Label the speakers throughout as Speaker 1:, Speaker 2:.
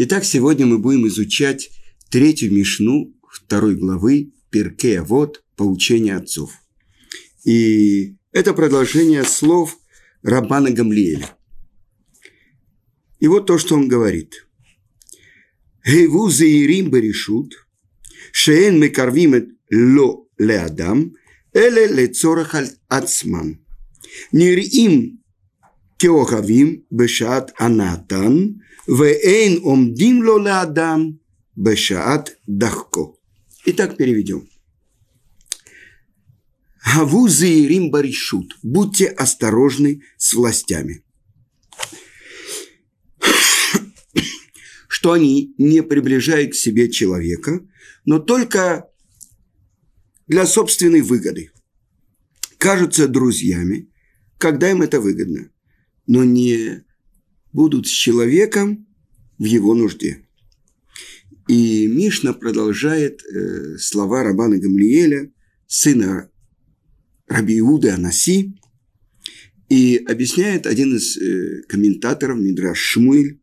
Speaker 1: Итак, сегодня мы будем изучать третью Мишну второй главы Перке, вот поучение отцов. И это продолжение слов Рабана Гамлиэля. И вот то, что он говорит. Гейву заирим баришут, шеен мекарвим ло леадам, эле лецорах ацман. Нирим כאוהבים בשעת הנתן, ואין עומדים לו לאדם בשעת דחקו. Итак, переведем. Гаву заирим баришут. Будьте осторожны с властями. Что они не приближают к себе человека, но только для собственной выгоды. Кажутся друзьями, когда им это выгодно, но не будут с человеком в его нужде. И Мишна продолжает э, слова Рабана Гамлиеля, сына Раби Иуды Анаси, и объясняет один из э, комментаторов Мидраш Шмуэль,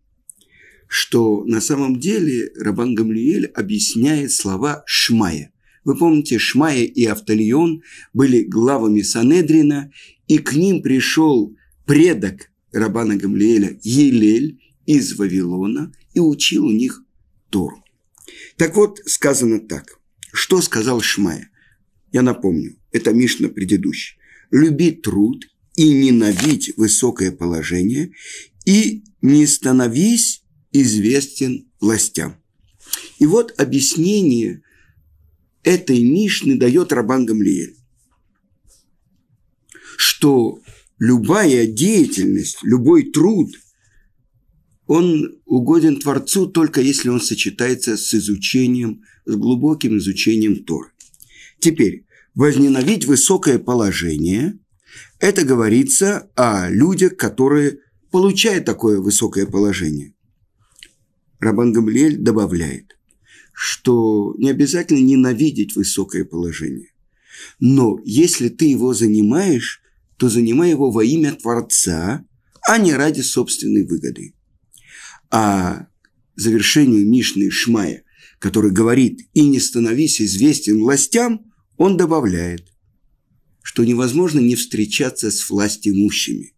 Speaker 1: что на самом деле Рабан Гамлиель объясняет слова Шмая. Вы помните, Шмая и Автолион были главами Санедрина, и к ним пришел предок Рабана Гамлиэля Елель из Вавилона и учил у них Тору. Так вот, сказано так. Что сказал Шмая? Я напомню, это Мишна предыдущий. Люби труд и ненавидь высокое положение, и не становись известен властям. И вот объяснение этой Мишны дает Рабан Гамлиэль, что любая деятельность, любой труд – он угоден Творцу только если он сочетается с изучением, с глубоким изучением Тор. Теперь, возненавидеть высокое положение – это говорится о людях, которые получают такое высокое положение. Рабан Гамлиэль добавляет, что не обязательно ненавидеть высокое положение. Но если ты его занимаешь, то занимай его во имя Творца, а не ради собственной выгоды а завершению Мишны Шмая, который говорит «и не становись известен властям», он добавляет, что невозможно не встречаться с властимущими.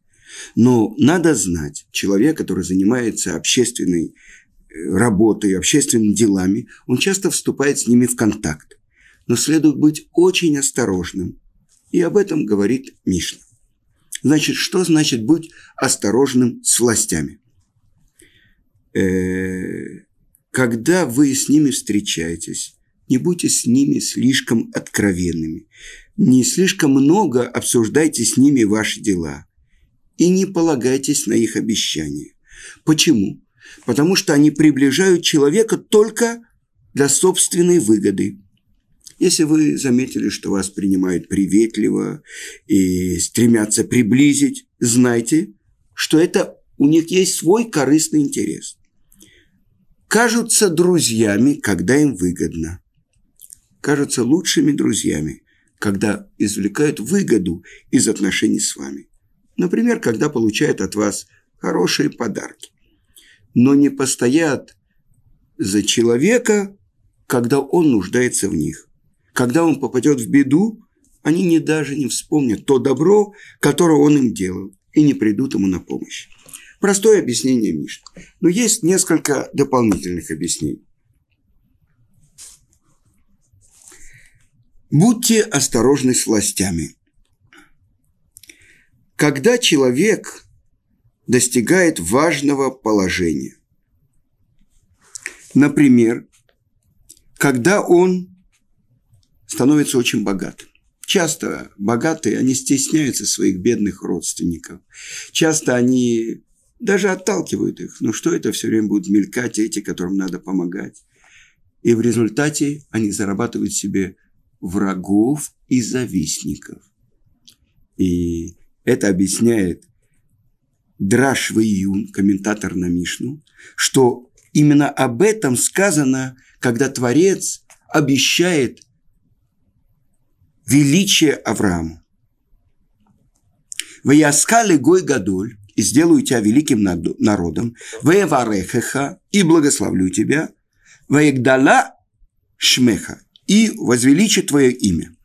Speaker 1: Но надо знать, человек, который занимается общественной э, работой, общественными делами, он часто вступает с ними в контакт. Но следует быть очень осторожным. И об этом говорит Мишна. Значит, что значит быть осторожным с властями? Э, когда вы с ними встречаетесь, не будьте с ними слишком откровенными. Не слишком много обсуждайте с ними ваши дела. И не полагайтесь на их обещания. Почему? Потому что они приближают человека только для собственной выгоды. Если вы заметили, что вас принимают приветливо и стремятся приблизить, знайте, что это у них есть свой корыстный интерес кажутся друзьями, когда им выгодно. Кажутся лучшими друзьями, когда извлекают выгоду из отношений с вами. Например, когда получают от вас хорошие подарки. Но не постоят за человека, когда он нуждается в них. Когда он попадет в беду, они не даже не вспомнят то добро, которое он им делал, и не придут ему на помощь. Простое объяснение Мишны. Но есть несколько дополнительных объяснений. Будьте осторожны с властями. Когда человек достигает важного положения, например, когда он становится очень богатым, Часто богатые, они стесняются своих бедных родственников. Часто они даже отталкивают их. Ну что это все время будут мелькать эти, которым надо помогать? И в результате они зарабатывают себе врагов и завистников. И это объясняет Драш Вейюн, комментатор на Мишну, что именно об этом сказано, когда Творец обещает величие Аврааму. Ваяскали Гой Гадоль, и сделаю тебя великим народом, вееварехеха, и благословлю тебя, веегдала шмеха, и возвеличу твое имя.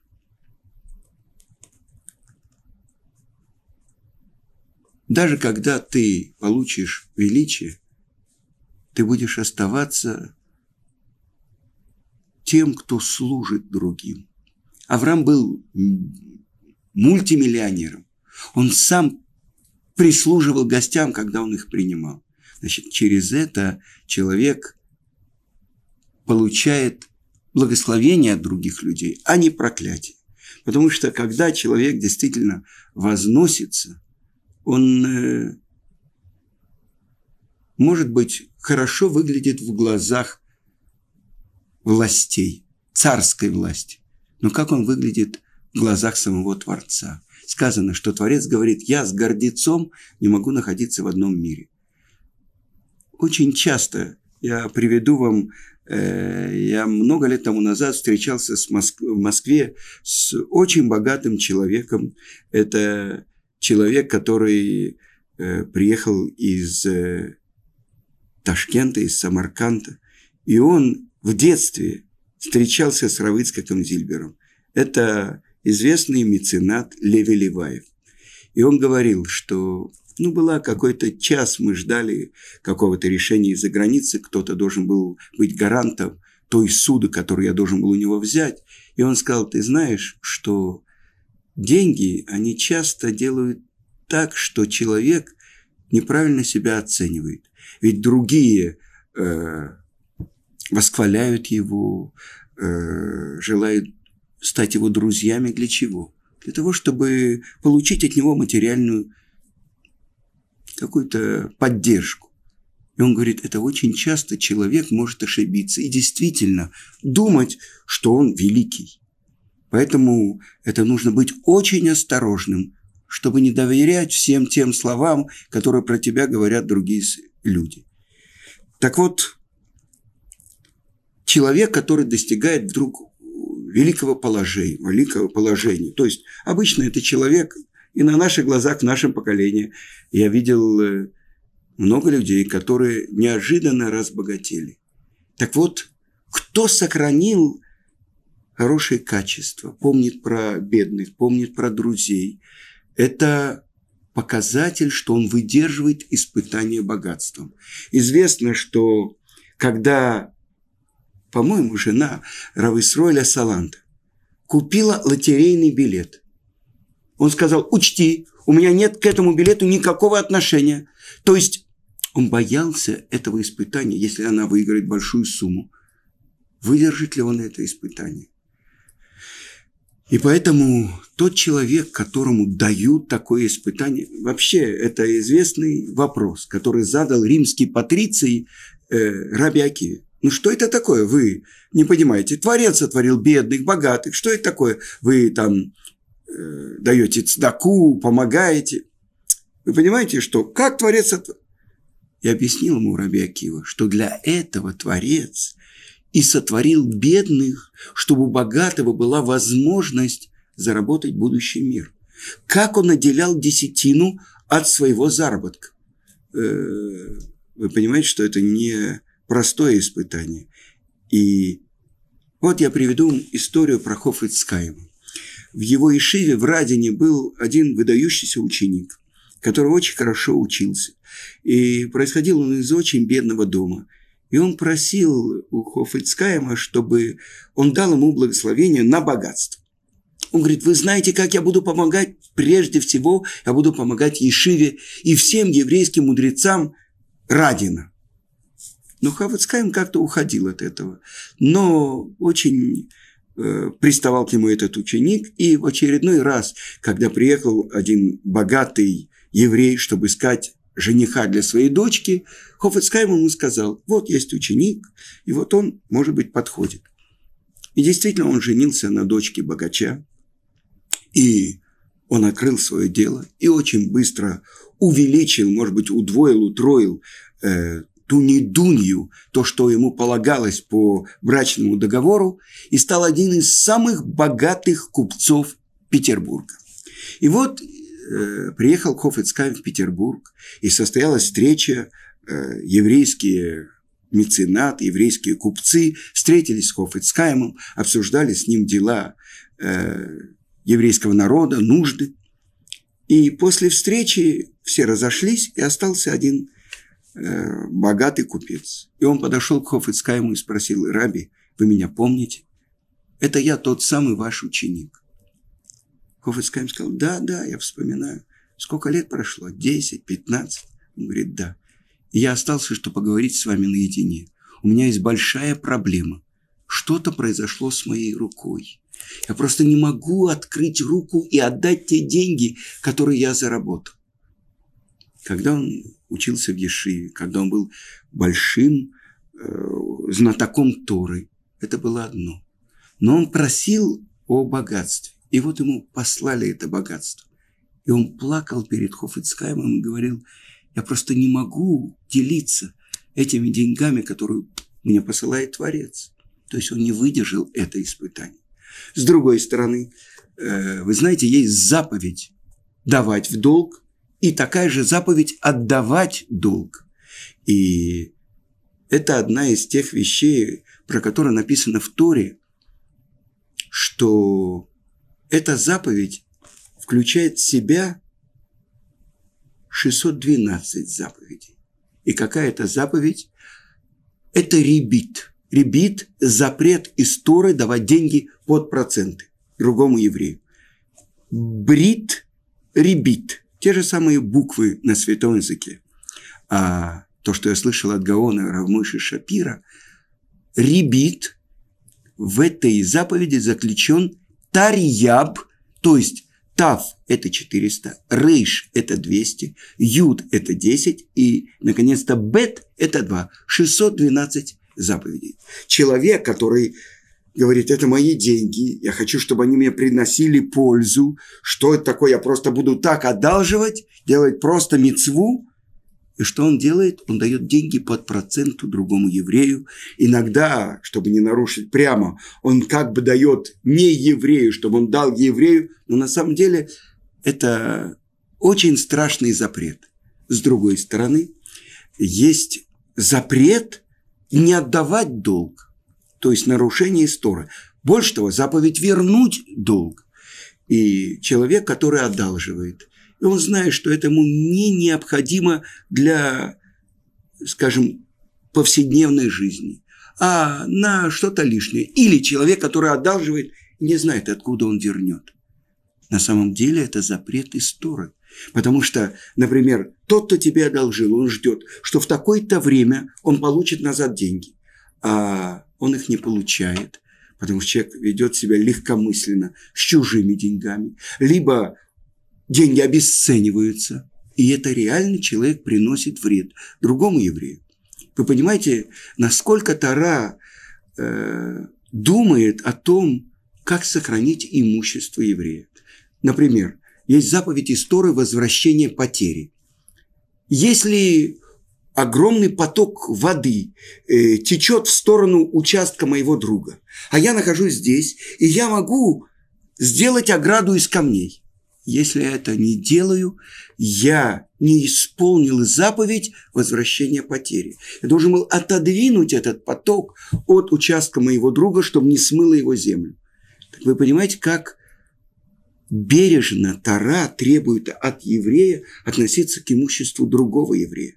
Speaker 1: Даже когда ты получишь величие, ты будешь оставаться тем, кто служит другим. Авраам был мультимиллионером. Он сам прислуживал гостям, когда он их принимал. Значит, через это человек получает благословение от других людей, а не проклятие. Потому что когда человек действительно возносится, он, э, может быть, хорошо выглядит в глазах властей, царской власти. Но как он выглядит в глазах самого Творца? Сказано, что Творец говорит, я с гордецом не могу находиться в одном мире. Очень часто я приведу вам, э, я много лет тому назад встречался с Моск... в Москве с очень богатым человеком. Это человек, который э, приехал из э, Ташкента, из Самарканда. И он в детстве встречался с Равыцкаком Зильбером. Это известный меценат Леви Леваев. И он говорил, что ну, была какой-то час, мы ждали какого-то решения из-за границы, кто-то должен был быть гарантом той суды, которую я должен был у него взять. И он сказал, ты знаешь, что деньги, они часто делают так, что человек неправильно себя оценивает. Ведь другие э, восхваляют его, э, желают стать его друзьями для чего? Для того, чтобы получить от него материальную какую-то поддержку. И он говорит, это очень часто человек может ошибиться и действительно думать, что он великий. Поэтому это нужно быть очень осторожным, чтобы не доверять всем тем словам, которые про тебя говорят другие люди. Так вот, человек, который достигает вдруг великого положения, великого положения. То есть обычно это человек, и на наших глазах, в нашем поколении, я видел э, много людей, которые неожиданно разбогатели. Так вот, кто сохранил хорошие качества, помнит про бедных, помнит про друзей, это показатель, что он выдерживает испытание богатством. Известно, что когда по-моему, жена Рависройля Саланта, купила лотерейный билет. Он сказал, учти, у меня нет к этому билету никакого отношения. То есть он боялся этого испытания, если она выиграет большую сумму. Выдержит ли он это испытание? И поэтому тот человек, которому дают такое испытание, вообще это известный вопрос, который задал римский патриций э, Раби. Ну что это такое? Вы не понимаете. Творец сотворил бедных, богатых. Что это такое? Вы там э, даете цдаку, помогаете. Вы понимаете, что как Творец сотворил? Я объяснил ему Раби Акива, что для этого Творец и сотворил бедных, чтобы у богатого была возможность заработать будущий мир. Как он наделял десятину от своего заработка? Э, вы понимаете, что это не простое испытание. И вот я приведу историю про Хофицкаема. В его Ишиве в Радине был один выдающийся ученик, который очень хорошо учился. И происходил он из очень бедного дома. И он просил у Хофицкаема, чтобы он дал ему благословение на богатство. Он говорит, вы знаете, как я буду помогать? Прежде всего, я буду помогать Ешиве и всем еврейским мудрецам Радина. Но Хавацкайм как-то уходил от этого. Но очень э, приставал к нему этот ученик, и в очередной раз, когда приехал один богатый еврей, чтобы искать жениха для своей дочки, Хофицкайм ему сказал, вот есть ученик, и вот он, может быть, подходит. И действительно он женился на дочке богача, и он открыл свое дело, и очень быстро увеличил, может быть, удвоил, утроил э, ту недунью, то, что ему полагалось по брачному договору, и стал один из самых богатых купцов Петербурга. И вот э, приехал Хофицкайм в Петербург, и состоялась встреча, э, еврейские меценаты, еврейские купцы встретились с Хофицкаймом, обсуждали с ним дела э, еврейского народа, нужды. И после встречи все разошлись, и остался один богатый купец. И он подошел к Хофицкайму и спросил, «Раби, вы меня помните? Это я тот самый ваш ученик». Хофицкайм сказал, «Да, да, я вспоминаю. Сколько лет прошло? Десять, пятнадцать?» Он говорит, «Да». И я остался, чтобы поговорить с вами наедине. У меня есть большая проблема. Что-то произошло с моей рукой. Я просто не могу открыть руку и отдать те деньги, которые я заработал. Когда он учился в Ешиве, когда он был большим э, знатоком Торы, это было одно. Но он просил о богатстве. И вот ему послали это богатство. И он плакал перед Хофицкаймом и говорил, я просто не могу делиться этими деньгами, которые мне посылает Творец. То есть он не выдержал это испытание. С другой стороны, э, вы знаете, есть заповедь давать в долг, и такая же заповедь отдавать долг. И это одна из тех вещей, про которые написано в Торе, что эта заповедь включает в себя 612 заповедей. И какая это заповедь? Это ребит. Ребит – запрет из Торы давать деньги под проценты другому еврею. Брит – ребит. Те же самые буквы на святом языке. А то, что я слышал от Гаона Равмыши Шапира, ребит в этой заповеди заключен тарьяб, то есть Тав – это 400, Рейш – это 200, Юд – это 10, и, наконец-то, Бет – это 2. 612 заповедей. Человек, который говорит, это мои деньги, я хочу, чтобы они мне приносили пользу. Что это такое? Я просто буду так одалживать, делать просто мецву. И что он делает? Он дает деньги под проценту другому еврею. Иногда, чтобы не нарушить прямо, он как бы дает не еврею, чтобы он дал еврею, но на самом деле это очень страшный запрет. С другой стороны, есть запрет не отдавать долг, то есть нарушение истории. Больше того, заповедь вернуть долг. И человек, который одалживает, и он знает, что это ему не необходимо для, скажем, повседневной жизни, а на что-то лишнее. Или человек, который одалживает, не знает, откуда он вернет. На самом деле это запрет истории. Потому что, например, тот, кто тебе одолжил, он ждет, что в такое-то время он получит назад деньги. А он их не получает, потому что человек ведет себя легкомысленно с чужими деньгами. Либо деньги обесцениваются, и это реальный человек приносит вред другому еврею. Вы понимаете, насколько Тара э, думает о том, как сохранить имущество еврея. Например, есть заповедь истории возвращения потери. Если огромный поток воды э, течет в сторону участка моего друга, а я нахожусь здесь, и я могу сделать ограду из камней. Если я это не делаю, я не исполнил заповедь возвращения потери. Я должен был отодвинуть этот поток от участка моего друга, чтобы не смыло его землю. Так вы понимаете, как бережно Тара требует от еврея относиться к имуществу другого еврея.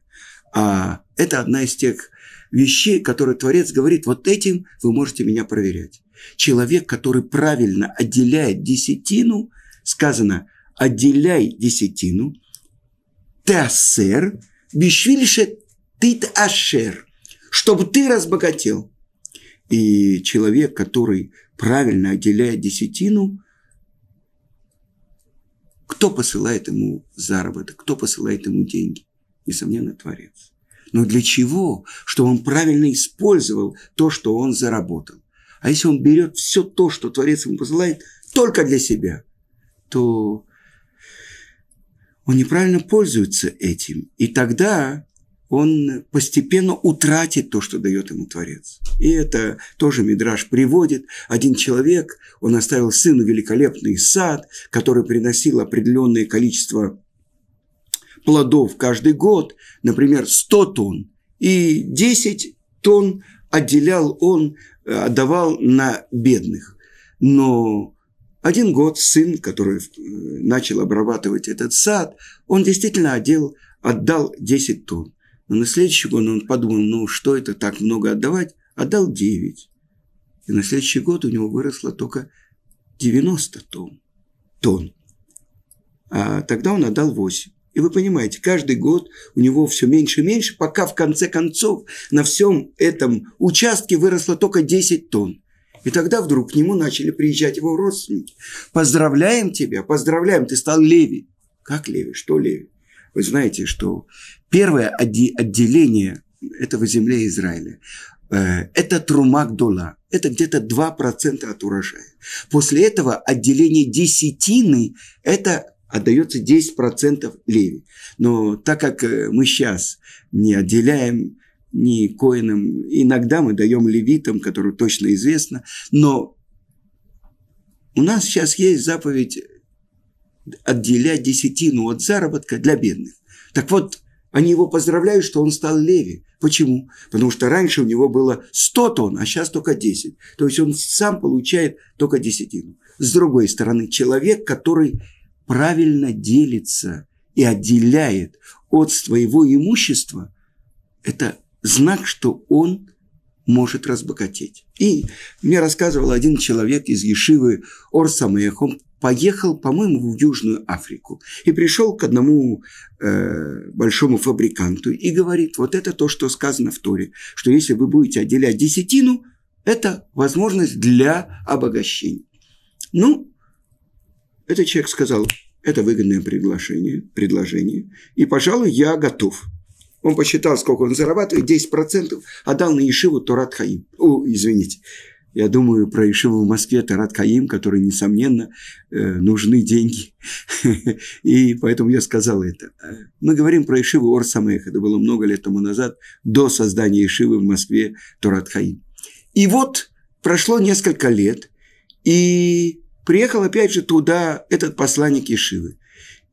Speaker 1: А это одна из тех вещей, которые Творец говорит, вот этим вы можете меня проверять. Человек, который правильно отделяет десятину, сказано, отделяй десятину, тасер, бишвильше тит ашер, чтобы ты разбогател. И человек, который правильно отделяет десятину, кто посылает ему заработок, кто посылает ему деньги? Несомненно, Творец. Но для чего? Чтобы он правильно использовал то, что он заработал. А если он берет все то, что Творец ему посылает, только для себя, то он неправильно пользуется этим. И тогда он постепенно утратит то, что дает ему Творец. И это тоже Мидраш приводит. Один человек, он оставил сыну великолепный сад, который приносил определенное количество плодов каждый год, например, 100 тонн, и 10 тонн отделял он, отдавал на бедных. Но один год сын, который э, начал обрабатывать этот сад, он действительно отдел, отдал 10 тонн. Но на следующий год он подумал, ну что это так много отдавать? Отдал 9. И на следующий год у него выросло только 90 тонн. тонн. А тогда он отдал 8. И вы понимаете, каждый год у него все меньше и меньше, пока в конце концов на всем этом участке выросло только 10 тонн. И тогда вдруг к нему начали приезжать его родственники. Поздравляем тебя, поздравляем, ты стал Леви. Как Леви? Что Леви? Вы знаете, что первое отделение этого земли Израиля э, это трумак дола. Это где-то 2% от урожая. После этого отделение десятины – это отдается 10% леви. Но так как э, мы сейчас не отделяем ни коинам, иногда мы даем левитам, которые точно известно, но у нас сейчас есть заповедь отделять десятину от заработка для бедных. Так вот, они его поздравляют, что он стал леви. Почему? Потому что раньше у него было 100 тонн, а сейчас только 10. То есть он сам получает только десятину. С другой стороны, человек, который правильно делится и отделяет от своего имущества, это знак, что он может разбогатеть. И мне рассказывал один человек из Ешивы Орсамех, он поехал, по-моему, в Южную Африку и пришел к одному э, большому фабриканту и говорит, вот это то, что сказано в Торе, что если вы будете отделять десятину, это возможность для обогащения. Ну, этот человек сказал, это выгодное приглашение, предложение, и, пожалуй, я готов. Он посчитал, сколько он зарабатывает, 10%, отдал на Ешиву Торат Хаим. О, извините, я думаю про Ешиву в Москве Торат Хаим, который, несомненно, э, нужны деньги. И поэтому я сказал это. Мы говорим про Ешиву Орсамех. Это было много лет тому назад, до создания Ешивы в Москве Торат Хаим. И вот прошло несколько лет, и приехал опять же туда этот посланник Ешивы.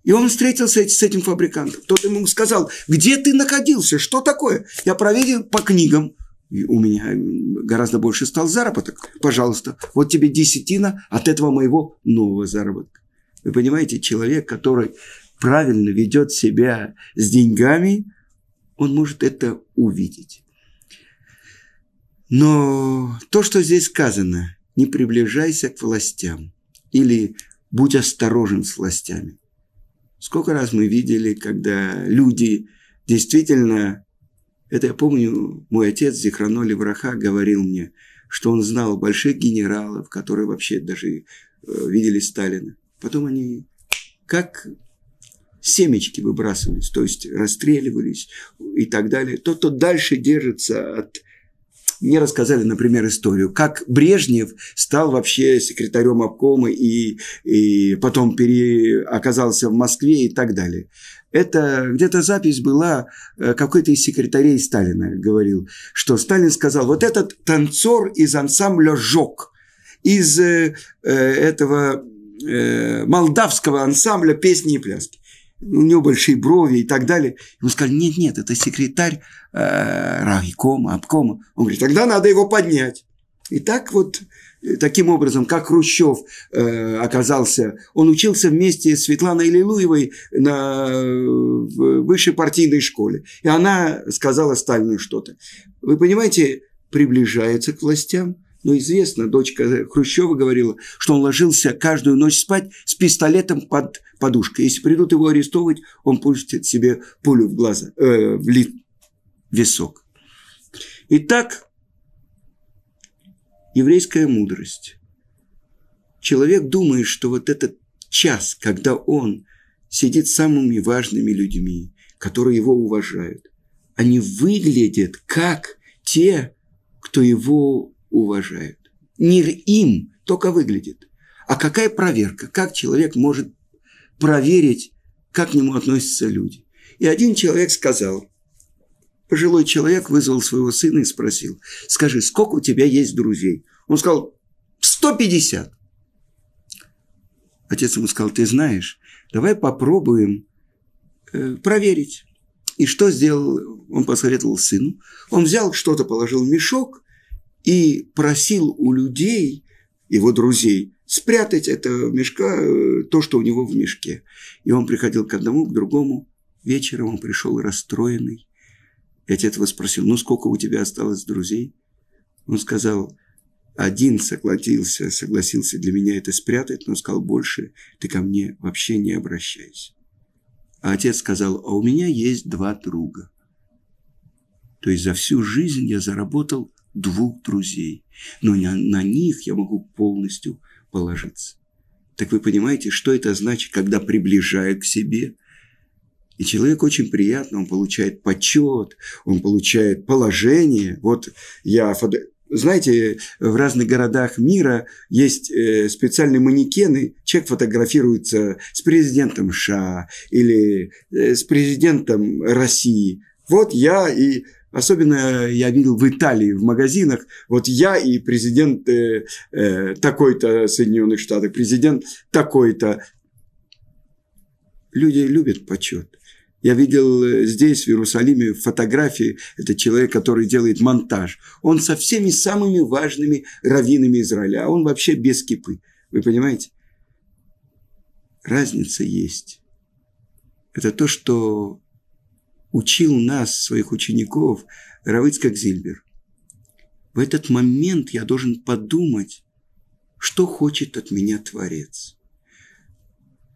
Speaker 1: И он встретился с этим фабрикантом. Тот ему сказал, где ты находился, что такое? Я проверил по книгам. У меня гораздо больше стал заработок. Пожалуйста, вот тебе десятина от этого моего нового заработка. Вы понимаете, человек, который правильно ведет себя с деньгами, он может это увидеть. Но то, что здесь сказано, не приближайся к властям или будь осторожен с властями. Сколько раз мы видели, когда люди действительно, это я помню, мой отец Зихраноли Враха говорил мне, что он знал больших генералов, которые вообще даже э, видели Сталина. Потом они как семечки выбрасывались, то есть расстреливались и так далее. Тот, кто дальше держится от мне рассказали, например, историю, как Брежнев стал вообще секретарем обкома и, и потом пере, оказался в Москве и так далее. Это где-то запись была, э, какой-то из секретарей Сталина говорил, что Сталин сказал, вот этот танцор из ансамбля «Жок», из э, э этого э, молдавского ансамбля «Песни и пляски» у него большие брови и так далее. Ему сказали, нет, нет, это секретарь э, райкома, обкома. Он говорит, тогда надо его поднять. И так вот, э, таким образом, как Хрущев э, оказался, он учился вместе с Светланой Лилуевой на высшей партийной школе. И она сказала Сталину что-то. Вы понимаете, приближается к властям, но известно, дочка Хрущева говорила, что он ложился каждую ночь спать с пистолетом под подушкой. Если придут его арестовывать, он пустит себе пулю в глаза, э, в ли, висок. Итак, еврейская мудрость. Человек думает, что вот этот час, когда он сидит с самыми важными людьми, которые его уважают, они выглядят как те, кто его уважают. Мир им только выглядит. А какая проверка? Как человек может проверить, как к нему относятся люди? И один человек сказал, пожилой человек вызвал своего сына и спросил, скажи, сколько у тебя есть друзей? Он сказал, 150. Отец ему сказал, ты знаешь, давай попробуем э, проверить. И что сделал? Он посоветовал сыну. Он взял что-то, положил в мешок и просил у людей, его друзей, спрятать это в мешка, э, то, что у него в мешке. И он приходил к одному, к другому. Вечером он пришел расстроенный. И отец его спросил, ну сколько у тебя осталось друзей? Он сказал, один согласился, согласился для меня это спрятать, но сказал больше, ты ко мне вообще не обращайся. А отец сказал, а у меня есть два друга. То есть за всю жизнь я заработал двух друзей, но на, на них я могу полностью положиться. Так вы понимаете, что это значит, когда приближают к себе? И человек очень приятно, он получает почет, он получает положение. Вот я, знаете, в разных городах мира есть э, специальные манекены, человек фотографируется с президентом США или э, с президентом России. Вот я и Особенно я видел в Италии, в магазинах, вот я и президент э, э, такой-то Соединенных Штатов, президент такой-то. Люди любят почет. Я видел э, здесь, в Иерусалиме, фотографии. Это человек, который делает монтаж. Он со всеми самыми важными раввинами Израиля. А он вообще без кипы. Вы понимаете? Разница есть. Это то, что учил нас, своих учеников, Равыцкак Зильбер. В этот момент я должен подумать, что хочет от меня Творец.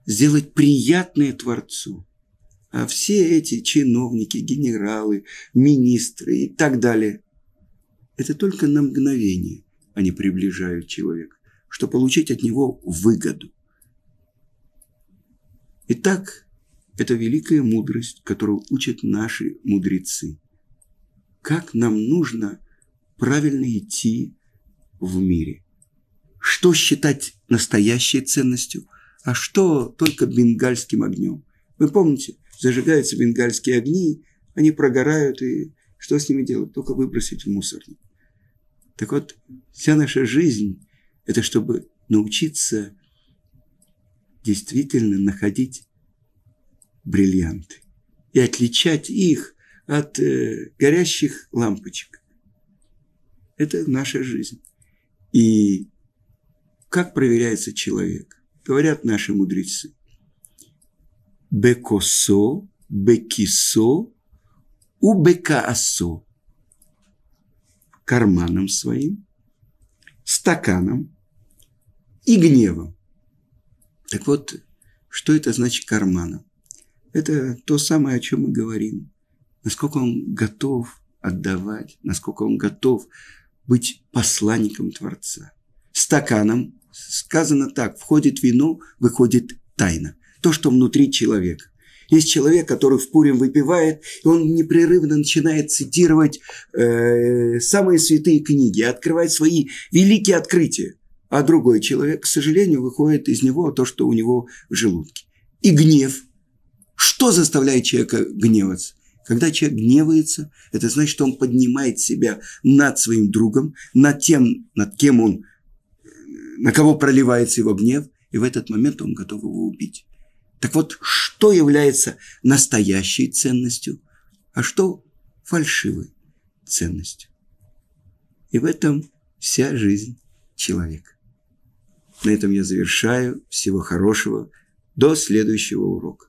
Speaker 1: Сделать приятное Творцу. А все эти чиновники, генералы, министры и так далее, это только на мгновение они приближают человека, чтобы получить от него выгоду. Итак, это великая мудрость, которую учат наши мудрецы. Как нам нужно правильно идти в мире. Что считать настоящей ценностью, а что только бенгальским огнем. Вы помните, зажигаются бенгальские огни, они прогорают, и что с ними делать? Только выбросить в мусорник. Так вот, вся наша жизнь – это чтобы научиться действительно находить бриллианты и отличать их от э, горящих лампочек. Это наша жизнь. И как проверяется человек? Говорят наши мудрецы. Бекосо, бекисо, убекаасо. Карманом своим, стаканом и гневом. Так вот, что это значит карманом? Это то самое, о чем мы говорим. Насколько он готов отдавать, насколько он готов быть посланником Творца. Стаканом сказано так, входит вино, выходит тайна. То, что внутри человека. Есть человек, который в Пурим выпивает, и он непрерывно начинает цитировать э, самые святые книги, открывать свои великие открытия. А другой человек, к сожалению, выходит из него то, что у него в желудке. И гнев – что заставляет человека гневаться? Когда человек гневается, это значит, что он поднимает себя над своим другом, над тем, над кем он, на кого проливается его гнев, и в этот момент он готов его убить. Так вот, что является настоящей ценностью, а что фальшивой ценностью? И в этом вся жизнь человека. На этом я завершаю. Всего хорошего. До следующего урока.